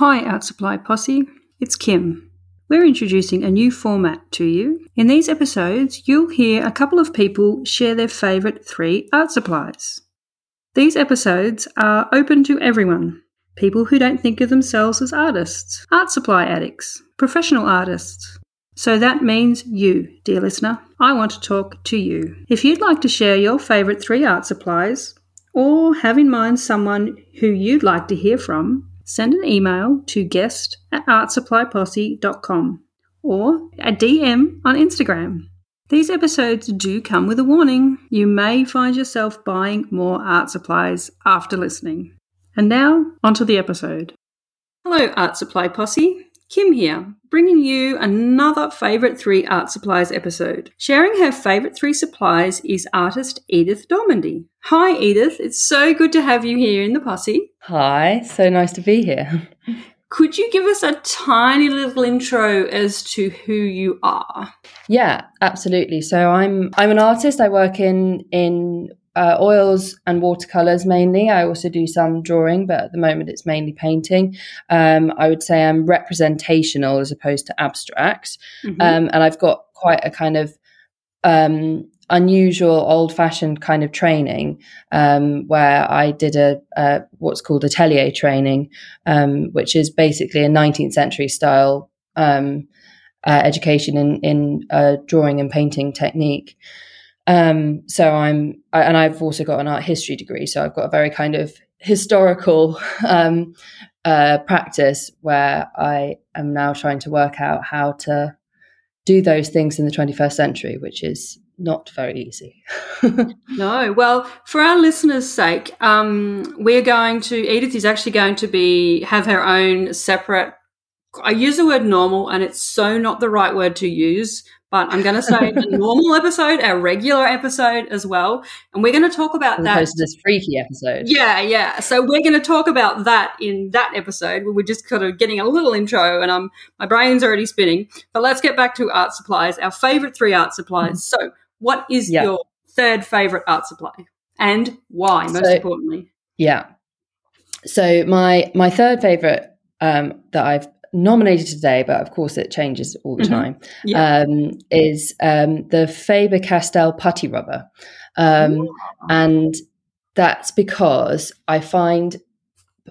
Hi, Art Supply Posse. It's Kim. We're introducing a new format to you. In these episodes, you'll hear a couple of people share their favourite three art supplies. These episodes are open to everyone people who don't think of themselves as artists, art supply addicts, professional artists. So that means you, dear listener. I want to talk to you. If you'd like to share your favourite three art supplies, or have in mind someone who you'd like to hear from, send an email to guest at artsupplyposse.com or a DM on Instagram. These episodes do come with a warning. You may find yourself buying more art supplies after listening. And now, onto the episode. Hello, Art Supply Posse. Kim here, bringing you another Favourite 3 Art Supplies episode. Sharing her favourite three supplies is artist Edith Dormandy. Hi, Edith. It's so good to have you here in the posse. Hi, so nice to be here. Could you give us a tiny little intro as to who you are? Yeah, absolutely. So I'm I'm an artist. I work in in uh, oils and watercolors mainly. I also do some drawing, but at the moment it's mainly painting. Um, I would say I'm representational as opposed to abstract, mm-hmm. um, and I've got quite a kind of um, unusual, old-fashioned kind of training um, where I did a, a, what's called atelier training, um, which is basically a 19th century style um, uh, education in in uh, drawing and painting technique. Um, so I'm, I, and I've also got an art history degree, so I've got a very kind of historical um, uh, practice where I am now trying to work out how to do those things in the 21st century, which is not very easy. no. Well, for our listeners' sake, um, we're going to, Edith is actually going to be, have her own separate, I use the word normal and it's so not the right word to use, but I'm going to say a normal episode, a regular episode as well, and we're going to talk about as that. to this freaky episode. Yeah, yeah. So we're going to talk about that in that episode. We're just kind of getting a little intro, and I'm my brain's already spinning. But let's get back to art supplies. Our favorite three art supplies. Mm-hmm. So, what is yeah. your third favorite art supply, and why? Most so, importantly. Yeah. So my my third favorite um, that I've nominated today, but of course it changes all the mm-hmm. time, yeah. um, is um, the Faber Castell putty rubber. Um, and that's because I find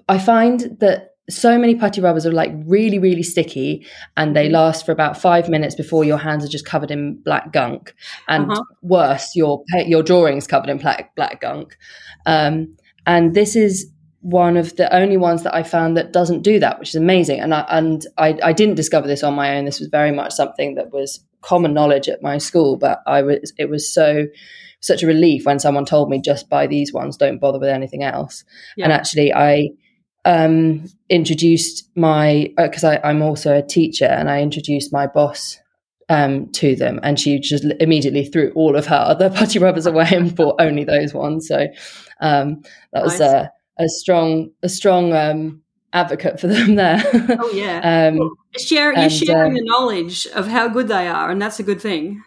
I find that so many putty rubbers are like really really sticky and they mm-hmm. last for about five minutes before your hands are just covered in black gunk and uh-huh. worse your your drawings covered in black black gunk um, and this is one of the only ones that I found that doesn't do that, which is amazing. And I, and I, I didn't discover this on my own. This was very much something that was common knowledge at my school, but I was it was so such a relief when someone told me just buy these ones, don't bother with anything else. Yeah. And actually, I um, introduced my because uh, I'm also a teacher, and I introduced my boss um, to them, and she just immediately threw all of her other putty rubbers away and bought only those ones. So um, that was. Nice. Uh, a strong a strong um, advocate for them there. oh yeah, um, well, share, you're and, sharing uh, the knowledge of how good they are, and that's a good thing.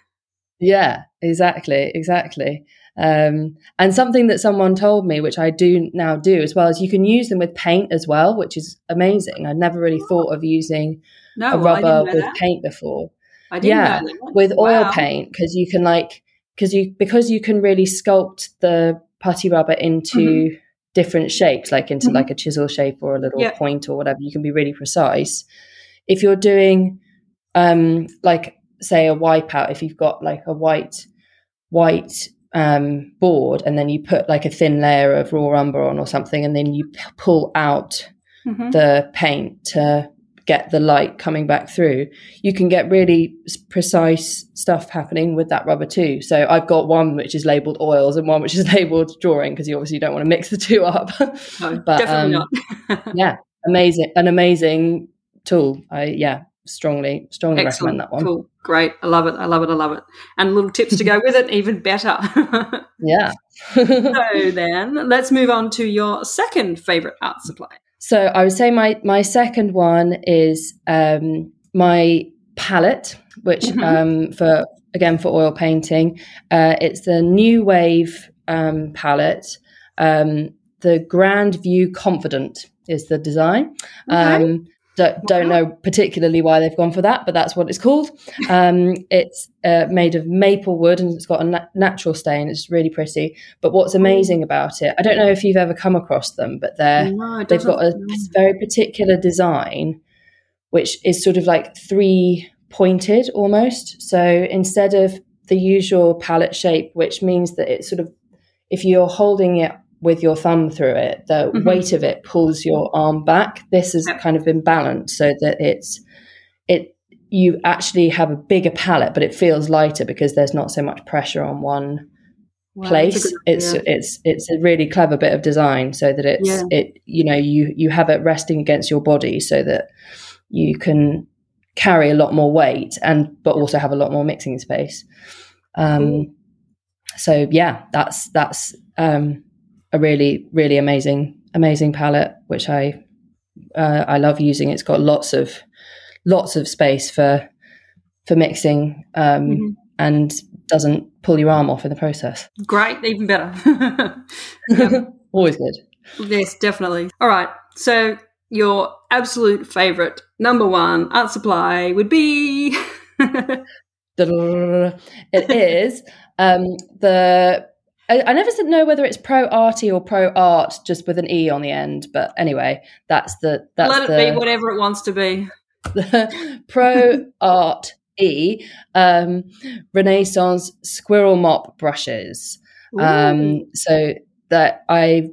Yeah, exactly, exactly. Um, and something that someone told me, which I do now do as well, is you can use them with paint as well, which is amazing. I'd never really thought of using no, a rubber with that. paint before. I didn't yeah, with oil paint because you can like because you because you can really sculpt the putty rubber into mm-hmm different shapes, like into mm-hmm. like a chisel shape or a little yeah. point or whatever. You can be really precise. If you're doing um like say a wipeout, if you've got like a white white um board and then you put like a thin layer of raw umber on or something and then you p- pull out mm-hmm. the paint to get the light coming back through, you can get really precise stuff happening with that rubber too. So I've got one which is labeled oils and one which is labeled drawing because you obviously don't want to mix the two up. No, but, definitely um, not. yeah, amazing, an amazing tool. I yeah, strongly strongly Excellent. recommend that one. Cool, great, I love it, I love it, I love it. And little tips to go with it, even better. yeah. so then, let's move on to your second favorite art supply. So I would say my my second one is um, my palette, which mm-hmm. um, for again for oil painting, uh, it's the New Wave um, palette. Um, the Grand View Confident is the design. Okay. Don't, don't know particularly why they've gone for that, but that's what it's called. Um, it's uh, made of maple wood and it's got a na- natural stain. It's really pretty. But what's amazing about it, I don't know if you've ever come across them, but they're No, they've got a doesn't- very particular design, which is sort of like three pointed almost. So instead of the usual palette shape, which means that it's sort of if you're holding it with your thumb through it, the Mhm. weight of it pulls your arm back. This has kind of been balanced so that it's it you actually have a bigger palette, but it feels lighter because there's not so much pressure on one Wow, place. good It's idea. it's it's a really clever bit of design so that it's Yeah. it you know you you have it resting against your body so that you can carry a lot more weight and but also have a lot more mixing space. Um, Cool. so yeah, that's that's um, a really really amazing amazing palette which I uh, I love using. It's got lots of lots of space for for mixing um, Mhm. and doesn't pull your arm off in the process. Great, even better. Always good. yes, definitely. All right. So your absolute favorite number one art supply would be. It is um, the. I, I never said know whether it's pro arty or pro art, just with an e on the end. But anyway, that's the that's let it the, be whatever it wants to be. the pro art e um, Renaissance squirrel mop brushes. Um, so that I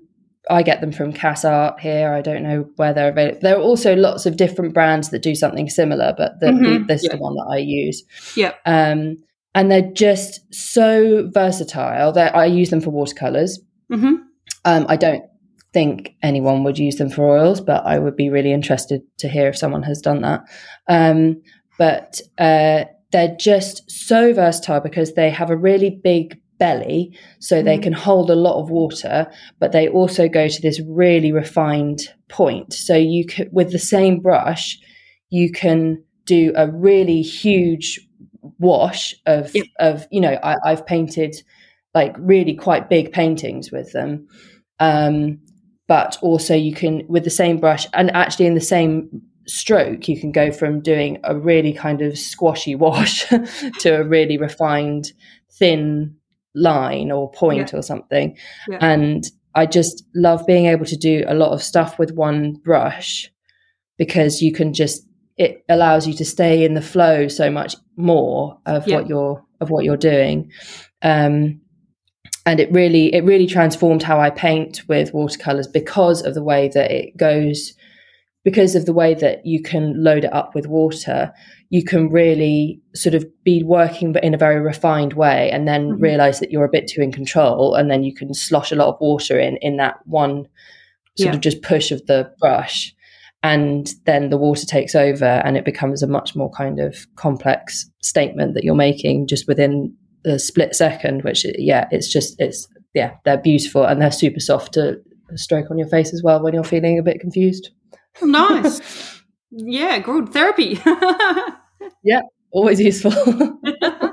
I get them from Cass Art here. I don't know where they're available. There are also lots of different brands that do something similar, but the, Mhm, the, this yeah. is the one that I use. Yep. Um, and they're just so versatile. That I use them for watercolors. hmm Um, I don't think anyone would use them for oils, but I would be really interested to hear if someone has done that. Um, but uh, they're just so versatile because they have a really big belly, so they Mhm. can hold a lot of water, but they also go to this really refined point. So you could, with the same brush, you can do a really huge wash of of you know I, I've painted like really quite big paintings with them. Um, but also you can with the same brush and actually in the same stroke you can go from doing a really kind of squashy wash to a really refined thin line or point or something Yeah. and i just love being able to do a lot of stuff with one brush because you can just it allows you to stay in the flow so much more of Yeah. what you're of what you're doing um and it really it really transformed how I paint with watercolors because of the way that it goes because of the way that you can load it up with water you can really sort of be working but in a very refined way and then Mhm. realize that you're a bit too in control and then you can slosh a lot of water in in that one sort Yeah. of just push of the brush and then the water takes over and it becomes a much more kind of complex statement that you're making just within a split second which yeah it's just it's yeah they're beautiful and they're super soft to stroke on your face as well when you're feeling a bit confused oh, Nice. yeah, good therapy. Yeah, always useful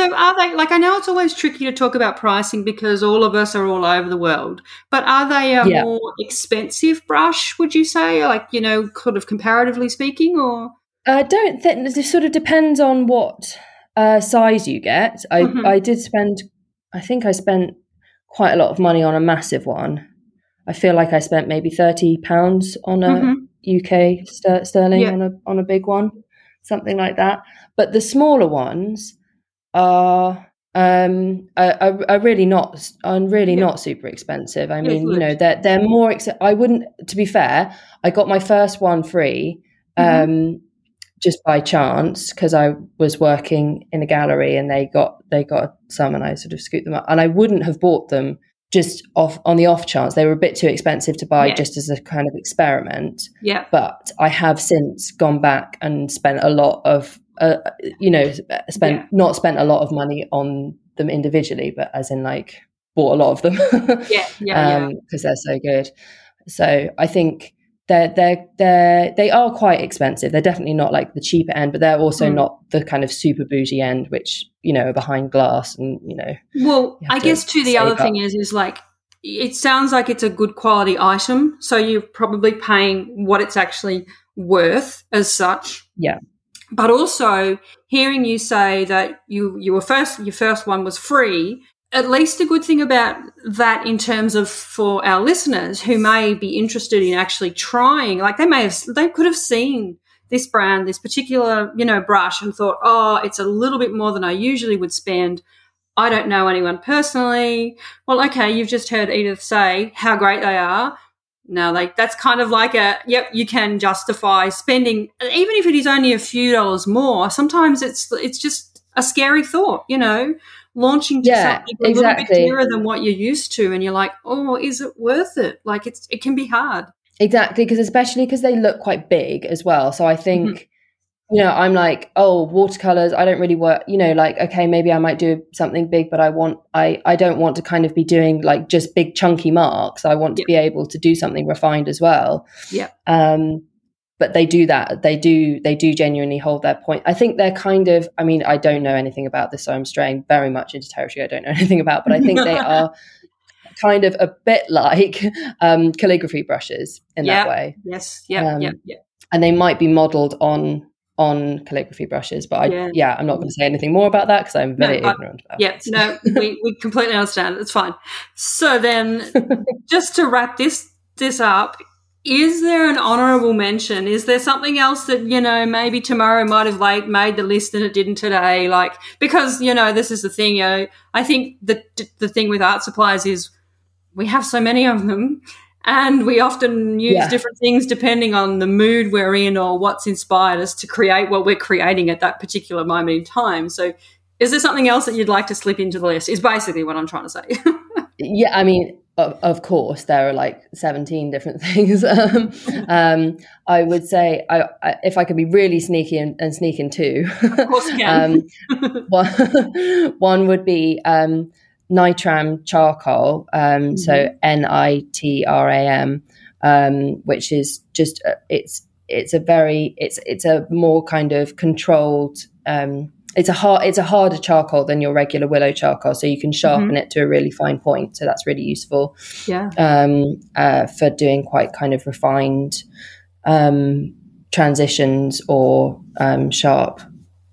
so are they like I know it's always tricky to talk about pricing because all of us are all over the world, but are they a Yeah. more expensive brush, would you say? Like, you know, sort of comparatively speaking or I don't think it sort of depends on what uh, size you get. I Mhm. I did spend, I think I spent quite a lot of money on a massive one. I feel like I spent maybe thirty pounds on a Mhm. UK ster- sterling Yeah. on a on a big one, something like that. But the smaller ones are um are, are, really not are really Yeah. not super expensive. I mean, you know, they're they're more. Ex- I wouldn't. To be fair, I got my first one free. Mhm. Um, just by chance because I was working in a gallery and they got they got some and I sort of scooped them up and I wouldn't have bought them just off on the off chance they were a bit too expensive to buy Yeah. just as a kind of experiment Yeah. but I have since gone back and spent a lot of uh, you know spent Yeah. not spent a lot of money on them individually but as in like bought a lot of them Yeah, yeah, yeah. because they're so good. So I think they're they're they're they are quite expensive. They're definitely not like the cheaper end, but they're also Mm. not the kind of super bougie end, which you know are behind glass and you know Well, You I guess too the other up. thing is is like it sounds like it's a good quality item. So you're probably paying what it's actually worth as such. Yeah. But also hearing you say that you, you were first, your first one was free. At least a good thing about that in terms of for our listeners who may be interested in actually trying, like they may have, they could have seen this brand, this particular, you know, brush and thought, oh, it's a little bit more than I usually would spend. I don't know anyone personally. Well, okay, you've just heard Edith say how great they are. Now, like that's kind of like a yep, you can justify spending even if it is only a few dollars more. Sometimes it's it's just a scary thought, you know, launching to yeah, something a exactly. little bit dearer than what you're used to, and you're like, oh, is it worth it? Like it's it can be hard. Exactly, because especially because they look quite big as well. So I think. Mm-hmm you know, I'm like, oh, watercolors, I don't really work, you know, like, okay, maybe I might do something big, but I want, I, I don't want to kind of be doing like just big chunky marks. I want to be able to do something refined as well. Yeah. Um, but they do that. They do, they do genuinely hold their point. I think they're kind of, I mean, I don't know anything about this, so I'm straying very much into territory I don't know anything about, but I think they are kind of a bit like um, calligraphy brushes in that way. Yes. Yeah. Um, yeah. Yeah. And they might be modeled on on calligraphy brushes. But I, yeah, yeah I'm not going to say anything more about that because I'm very no, ignorant. About that. yeah, no, we, we completely understand. It's fine. So then, just to wrap this this up, is there an honourable mention? Is there something else that you know maybe tomorrow might have like made the list and it didn't today? Like because you know this is the thing. You know, I think the the thing with art supplies is we have so many of them and we often use yeah. different things depending on the mood we're in or what's inspired us to create what we're creating at that particular moment in time. So, is there something else that you'd like to slip into the list? Is basically what I'm trying to say. yeah, I mean, of, of, course, there are like 17 different things. um, um, I would say, I, I, if I could be really sneaky and, and sneak in two, of course, can. um, one, one would be um, nitram charcoal, um, mm-hmm. so N I T R A M, um, which is just uh, it's it's a very it's it's a more kind of controlled. Um, it's a hard it's a harder charcoal than your regular willow charcoal, so you can sharpen mm-hmm. it to a really fine point. So that's really useful. Yeah. Um, uh, for doing quite kind of refined um, transitions or um, sharp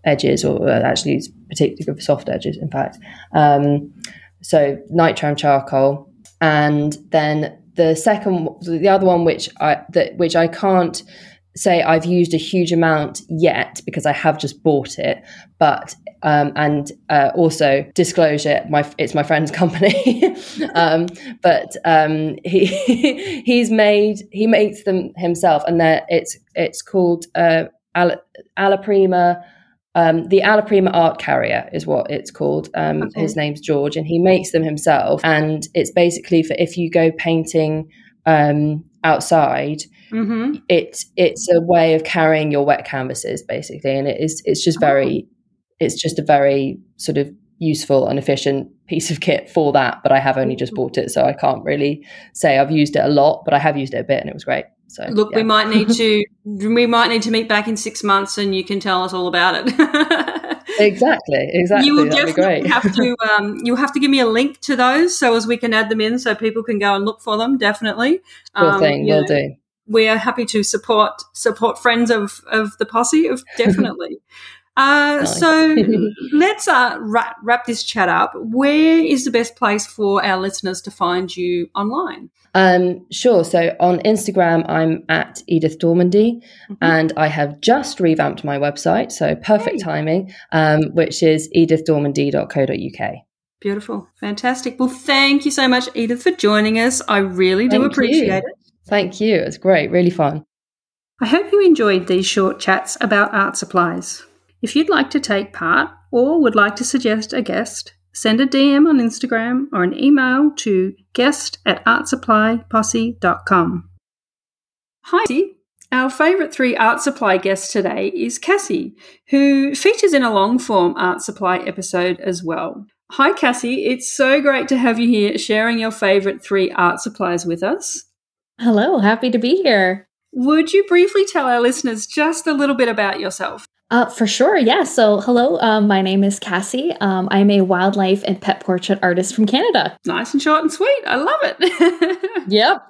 edges, or uh, actually it's particularly good for soft edges. In fact. Um, so nitram charcoal, and then the second, the other one, which I that which I can't say I've used a huge amount yet because I have just bought it, but um, and uh, also disclosure, my it's my friend's company, um, but um, he he's made he makes them himself, and it's it's called uh, Alla Prima um, the Alla Prima Art Carrier is what it's called. Um, okay. His name's George, and he makes them himself. And it's basically for if you go painting um, outside, mm-hmm. it's it's a way of carrying your wet canvases, basically. And it is it's just very, oh. it's just a very sort of useful and efficient piece of kit for that. But I have only just bought it, so I can't really say I've used it a lot. But I have used it a bit, and it was great. So look, yeah. we might need to we might need to meet back in six months, and you can tell us all about it. exactly, exactly. You will That'd definitely have to um, you have to give me a link to those so as we can add them in, so people can go and look for them. Definitely, sure um, thing, we'll know, do. We are happy to support support friends of of the posse. Of definitely. Uh. So let's uh, wrap, wrap this chat up. Where is the best place for our listeners to find you online? Um, sure. So on Instagram, I'm at Edith Dormandy, mm-hmm. and I have just revamped my website. So perfect hey. timing, um, which is edithdormandy.co.uk. Beautiful. Fantastic. Well, thank you so much, Edith, for joining us. I really do thank appreciate you. it. Thank you. It's great. Really fun. I hope you enjoyed these short chats about art supplies. If you'd like to take part or would like to suggest a guest, send a DM on Instagram or an email to guest at artsupplyposse.com. Hi, our favourite three art supply guests today is Cassie, who features in a long form art supply episode as well. Hi, Cassie. It's so great to have you here sharing your favourite three art supplies with us. Hello, happy to be here. Would you briefly tell our listeners just a little bit about yourself? Uh, for sure, yeah. So, hello, um, my name is Cassie. Um, I'm a wildlife and pet portrait artist from Canada. Nice and short and sweet. I love it. yep.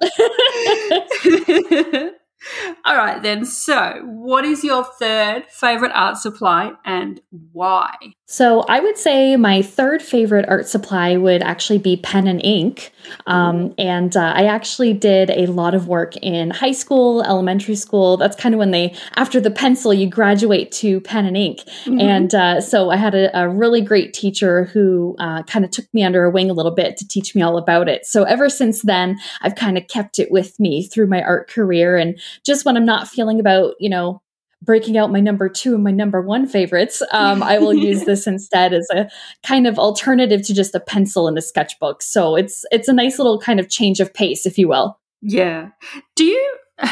All right, then. So, what is your third favorite art supply and why? So, I would say my third favorite art supply would actually be pen and ink. Um, and uh, I actually did a lot of work in high school, elementary school. That's kind of when they, after the pencil, you graduate to pen and ink. Mm-hmm. And uh, so, I had a, a, really great teacher who uh, kind of took me under her wing a little bit to teach me all about it. So, ever since then, I've kind of kept it with me through my art career. And just when I'm not feeling about, you know, breaking out my number two and my number one favorites, um, I will use this instead as a kind of alternative to just a pencil and a sketchbook. So it's it's a nice little kind of change of pace, if you will. Yeah. Do you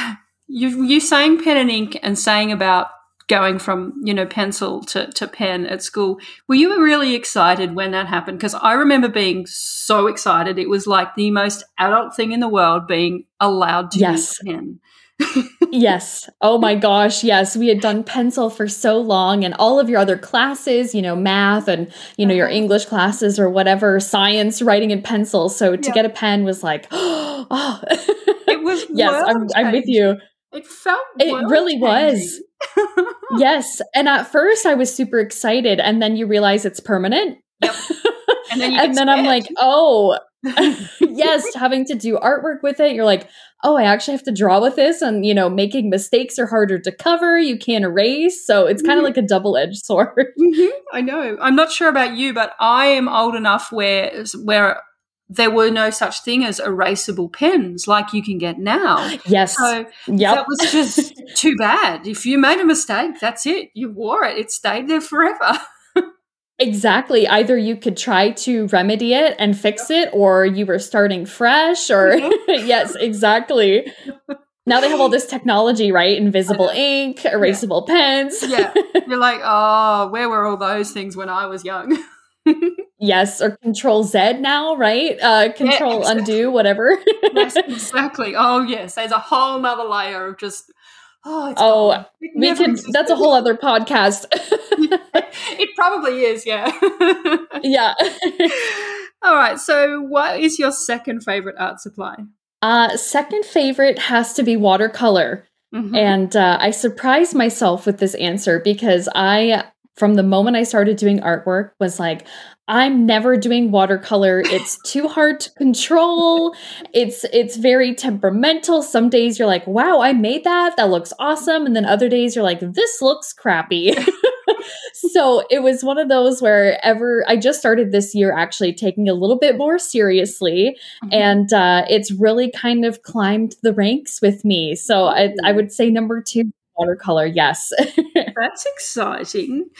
you you saying pen and ink and saying about going from you know pencil to, to pen at school were you really excited when that happened because i remember being so excited it was like the most adult thing in the world being allowed to yes. use pen yes. Oh my gosh. Yes. We had done pencil for so long and all of your other classes, you know, math and, you know, your uh-huh. English classes or whatever, science, writing in pencil. So to yeah. get a pen was like, oh, it was, yes, I'm, I'm, with you. It felt, it really was. yes. And at first I was super excited and then you realize it's permanent. Yep. And then, and then I'm like, oh, yes, having to do artwork with it. You're like, oh, I actually have to draw with this. And, you know, making mistakes are harder to cover. You can't erase. So it's kind of mm-hmm. like a double edged sword. Mm-hmm. I know. I'm not sure about you, but I am old enough where, where, there were no such thing as erasable pens like you can get now. Yes. So yep. that was just too bad. If you made a mistake, that's it. You wore it. It stayed there forever. Exactly. Either you could try to remedy it and fix it, or you were starting fresh, or yes, exactly. Now they have all this technology, right? Invisible ink, erasable yeah. pens. yeah. You're like, oh, where were all those things when I was young? yes, or control Z now, right? Uh, control yeah, exactly. undo, whatever. yes, exactly. Oh, yes. There's a whole nother layer of just Oh, oh we could. That's a whole other podcast. it probably is, yeah. yeah. All right. So, what is your second favorite art supply? Uh, second favorite has to be watercolor. Mm-hmm. And uh, I surprised myself with this answer because I, from the moment I started doing artwork, was like, I'm never doing watercolor. It's too hard to control. It's it's very temperamental. Some days you're like, "Wow, I made that. That looks awesome." And then other days you're like, "This looks crappy." So, it was one of those where ever I just started this year actually taking a little bit more seriously mm-hmm. and uh, it's really kind of climbed the ranks with me. So, I, I would say number 2 watercolor, yes. That's exciting.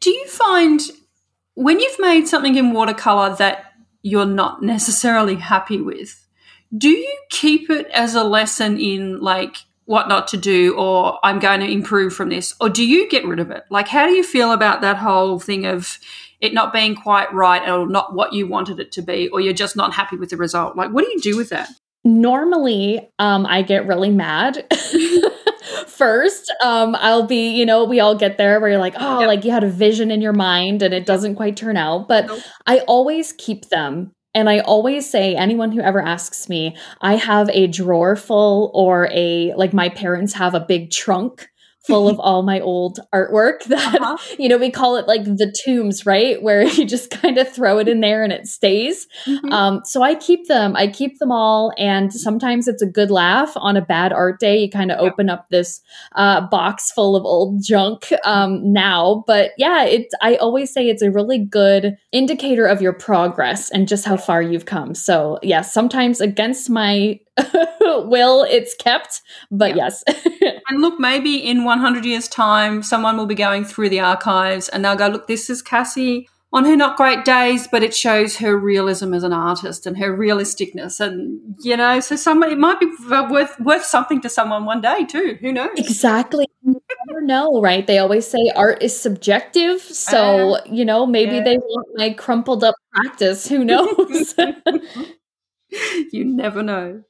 Do you find when you've made something in watercolor that you're not necessarily happy with, do you keep it as a lesson in like what not to do or I'm going to improve from this? Or do you get rid of it? Like, how do you feel about that whole thing of it not being quite right or not what you wanted it to be, or you're just not happy with the result? Like, what do you do with that? Normally, um, I get really mad. first. Um, I'll be, you know, we all get there where you're like, oh, yep. like you had a vision in your mind and it doesn't quite turn out. But nope. I always keep them. And I always say, anyone who ever asks me, I have a drawer full or a, like my parents have a big trunk full of all my old artwork that uh-huh. you know we call it like the tombs right? Where you just kind of throw it in there and it stays. Mm-hmm. um, so i keep them. I keep them all and sometimes it's a good laugh on a bad art day. You kind of yeah. open up this uh, box full of old junk um, now. But yeah it's i always say it's a really good indicator of your progress and just how far you've come. So yeah sometimes against my will it's kept but yeah. yes. And look maybe in 100 years time someone will be going through the archives and they'll go look this is cassie on her not great days but it shows her realism as an artist and her realisticness. And you know so someone it might be worth worth something to someone one day too who knows? Exactly. You never know right? They always say art is subjective so uh, you know maybe yeah. they want my crumpled up practice who knows you never know.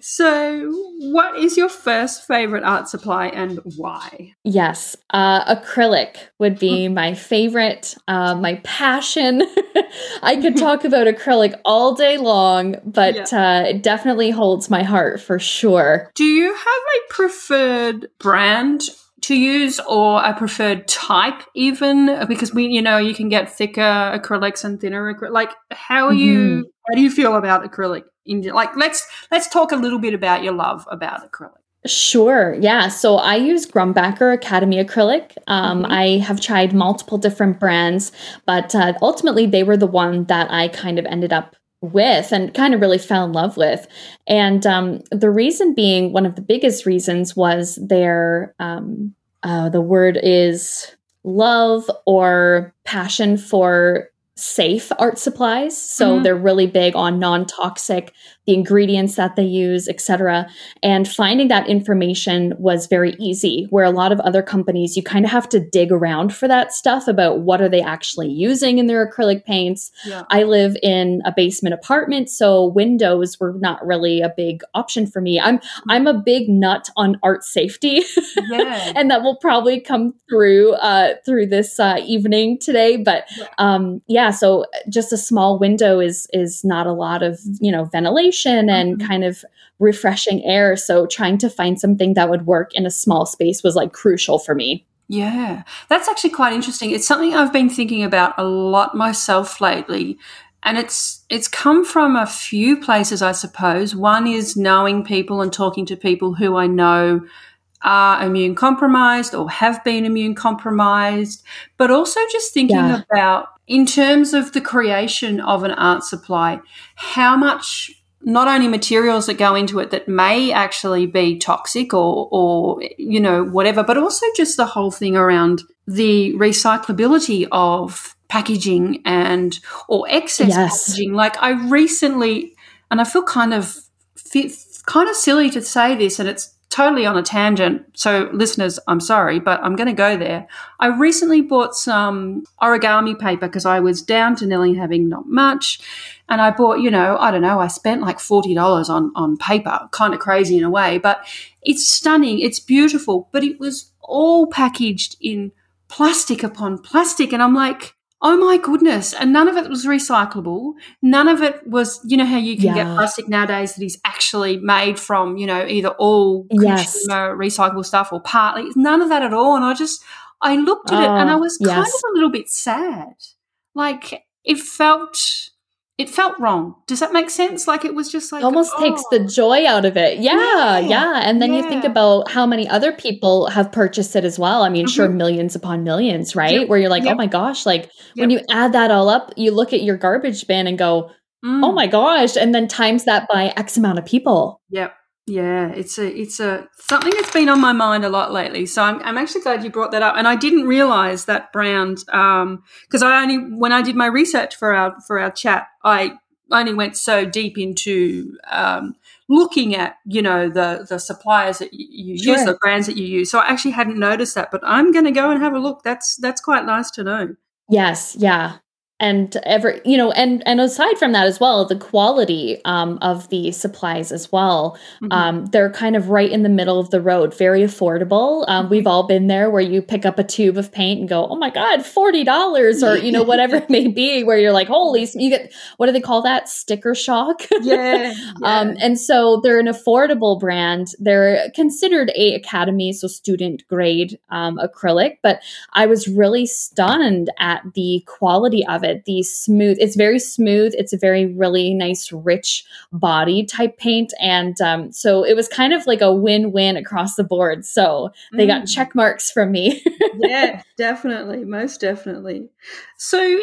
So, what is your first favorite art supply and why? Yes, uh, acrylic would be my favorite, uh, my passion. I could talk about acrylic all day long, but yeah. uh, it definitely holds my heart for sure. Do you have a preferred brand to use or a preferred type even because we you know you can get thicker acrylics and thinner acrylic like how are you mm-hmm. How do you feel about acrylic in like let's let's talk a little bit about your love about acrylic Sure. Yeah. So I use Grumbacher Academy acrylic. Um, mm-hmm. I have tried multiple different brands, but uh, ultimately they were the one that I kind of ended up with and kind of really fell in love with. And um, the reason being, one of the biggest reasons was their, um, uh, the word is love or passion for safe art supplies. So mm-hmm. they're really big on non toxic the ingredients that they use, etc. And finding that information was very easy. Where a lot of other companies, you kind of have to dig around for that stuff about what are they actually using in their acrylic paints. Yeah. I live in a basement apartment, so windows were not really a big option for me. I'm mm-hmm. I'm a big nut on art safety, yeah. and that will probably come through uh, through this uh, evening today. But um, yeah, so just a small window is is not a lot of you know ventilation and mm-hmm. kind of refreshing air. So trying to find something that would work in a small space was like crucial for me. Yeah, that's actually quite interesting. It's something I've been thinking about a lot myself lately. And it's it's come from a few places, I suppose. One is knowing people and talking to people who I know are immune compromised or have been immune compromised, but also just thinking yeah. about in terms of the creation of an art supply, how much not only materials that go into it that may actually be toxic or, or, you know, whatever, but also just the whole thing around the recyclability of packaging and, or excess yes. packaging. Like I recently, and I feel kind of, kind of silly to say this, and it's totally on a tangent. So, listeners, I'm sorry, but I'm going to go there. I recently bought some origami paper because I was down to nearly having not much. And I bought, you know, I don't know, I spent like $40 on, on paper, kind of crazy in a way, but it's stunning. It's beautiful, but it was all packaged in plastic upon plastic. And I'm like, oh my goodness. And none of it was recyclable. None of it was, you know, how you can yeah. get plastic nowadays that is actually made from, you know, either all yes. consumer recyclable stuff or partly. None of that at all. And I just, I looked at it and I oh, was yes. kind of a little bit sad. Like it felt it felt wrong. Does that make sense? Like it was just like it almost oh. takes the joy out of it. Yeah, yeah. yeah. And then yeah. you think about how many other people have purchased it as well. I mean, mm-hmm. sure, millions upon millions, right? Yep. Where you're like, oh yep. oh my gosh, like yep. when you add that all up, you look at your garbage bin and go, mm. oh my gosh, and then times that by X amount of people. Yep. Yeah, it's a it's a something that's been on my mind a lot lately. So I'm I'm actually glad you brought that up. And I didn't realize that brand um because I only when I did my research for our for our chat, I only went so deep into um looking at you know the the suppliers that you, you sure. use, the brands that you use. So I actually hadn't noticed that, but I'm going to go and have a look. That's that's quite nice to know. Yes, yeah and ever you know and and aside from that as well the quality um, of the supplies as well mm-hmm. um, they're kind of right in the middle of the road very affordable um, mm-hmm. we've all been there where you pick up a tube of paint and go oh my god $40 or you know whatever it may be where you're like holy you get what do they call that sticker shock yeah, um, yeah. and so they're an affordable brand they're considered a academy so student grade um, acrylic but i was really stunned at the quality of it it. The smooth, it's very smooth. It's a very really nice, rich body type paint, and um, so it was kind of like a win-win across the board. So they mm. got check marks from me. yeah, definitely, most definitely. So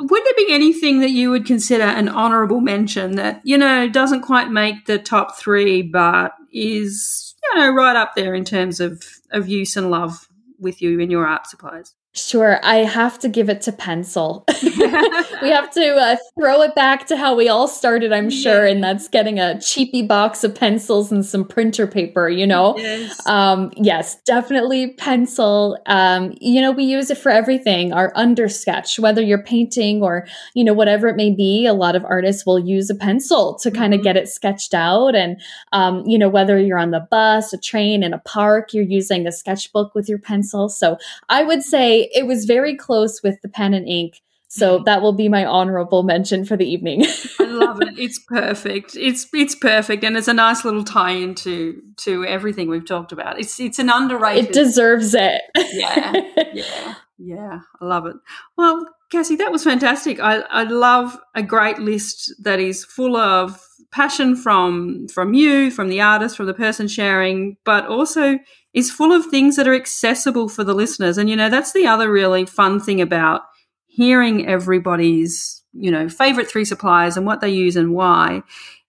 would there be anything that you would consider an honorable mention that you know doesn't quite make the top three but is you know right up there in terms of of use and love with you in your art supplies Sure, I have to give it to pencil. we have to uh, throw it back to how we all started, I'm sure, and that's getting a cheapy box of pencils and some printer paper, you know? Yes, um, yes definitely pencil. Um, you know, we use it for everything. Our under sketch, whether you're painting or, you know, whatever it may be, a lot of artists will use a pencil to kind of mm-hmm. get it sketched out. And, um, you know, whether you're on the bus, a train, in a park, you're using a sketchbook with your pencil. So I would say it was very close with the pen and ink. So mm-hmm. that will be my honorable mention for the evening. I love it. It's perfect. It's it's perfect, and it's a nice little tie into to everything we've talked about. It's it's an underrated. It deserves it. yeah, yeah, yeah. I love it. Well, Cassie, that was fantastic. I I love a great list that is full of passion from from you, from the artist, from the person sharing, but also is full of things that are accessible for the listeners. And, you know, that's the other really fun thing about hearing everybody's, you know, favorite three suppliers and what they use and why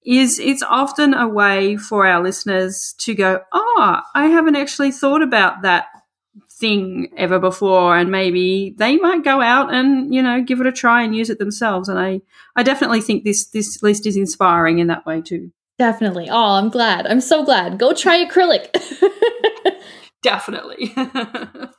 is it's often a way for our listeners to go, oh, I haven't actually thought about that thing ever before and maybe they might go out and you know give it a try and use it themselves. And i i definitely think this this list is inspiring in that way too. Definitely. Oh i'm glad. I'm so glad. Go try acrylic. Definitely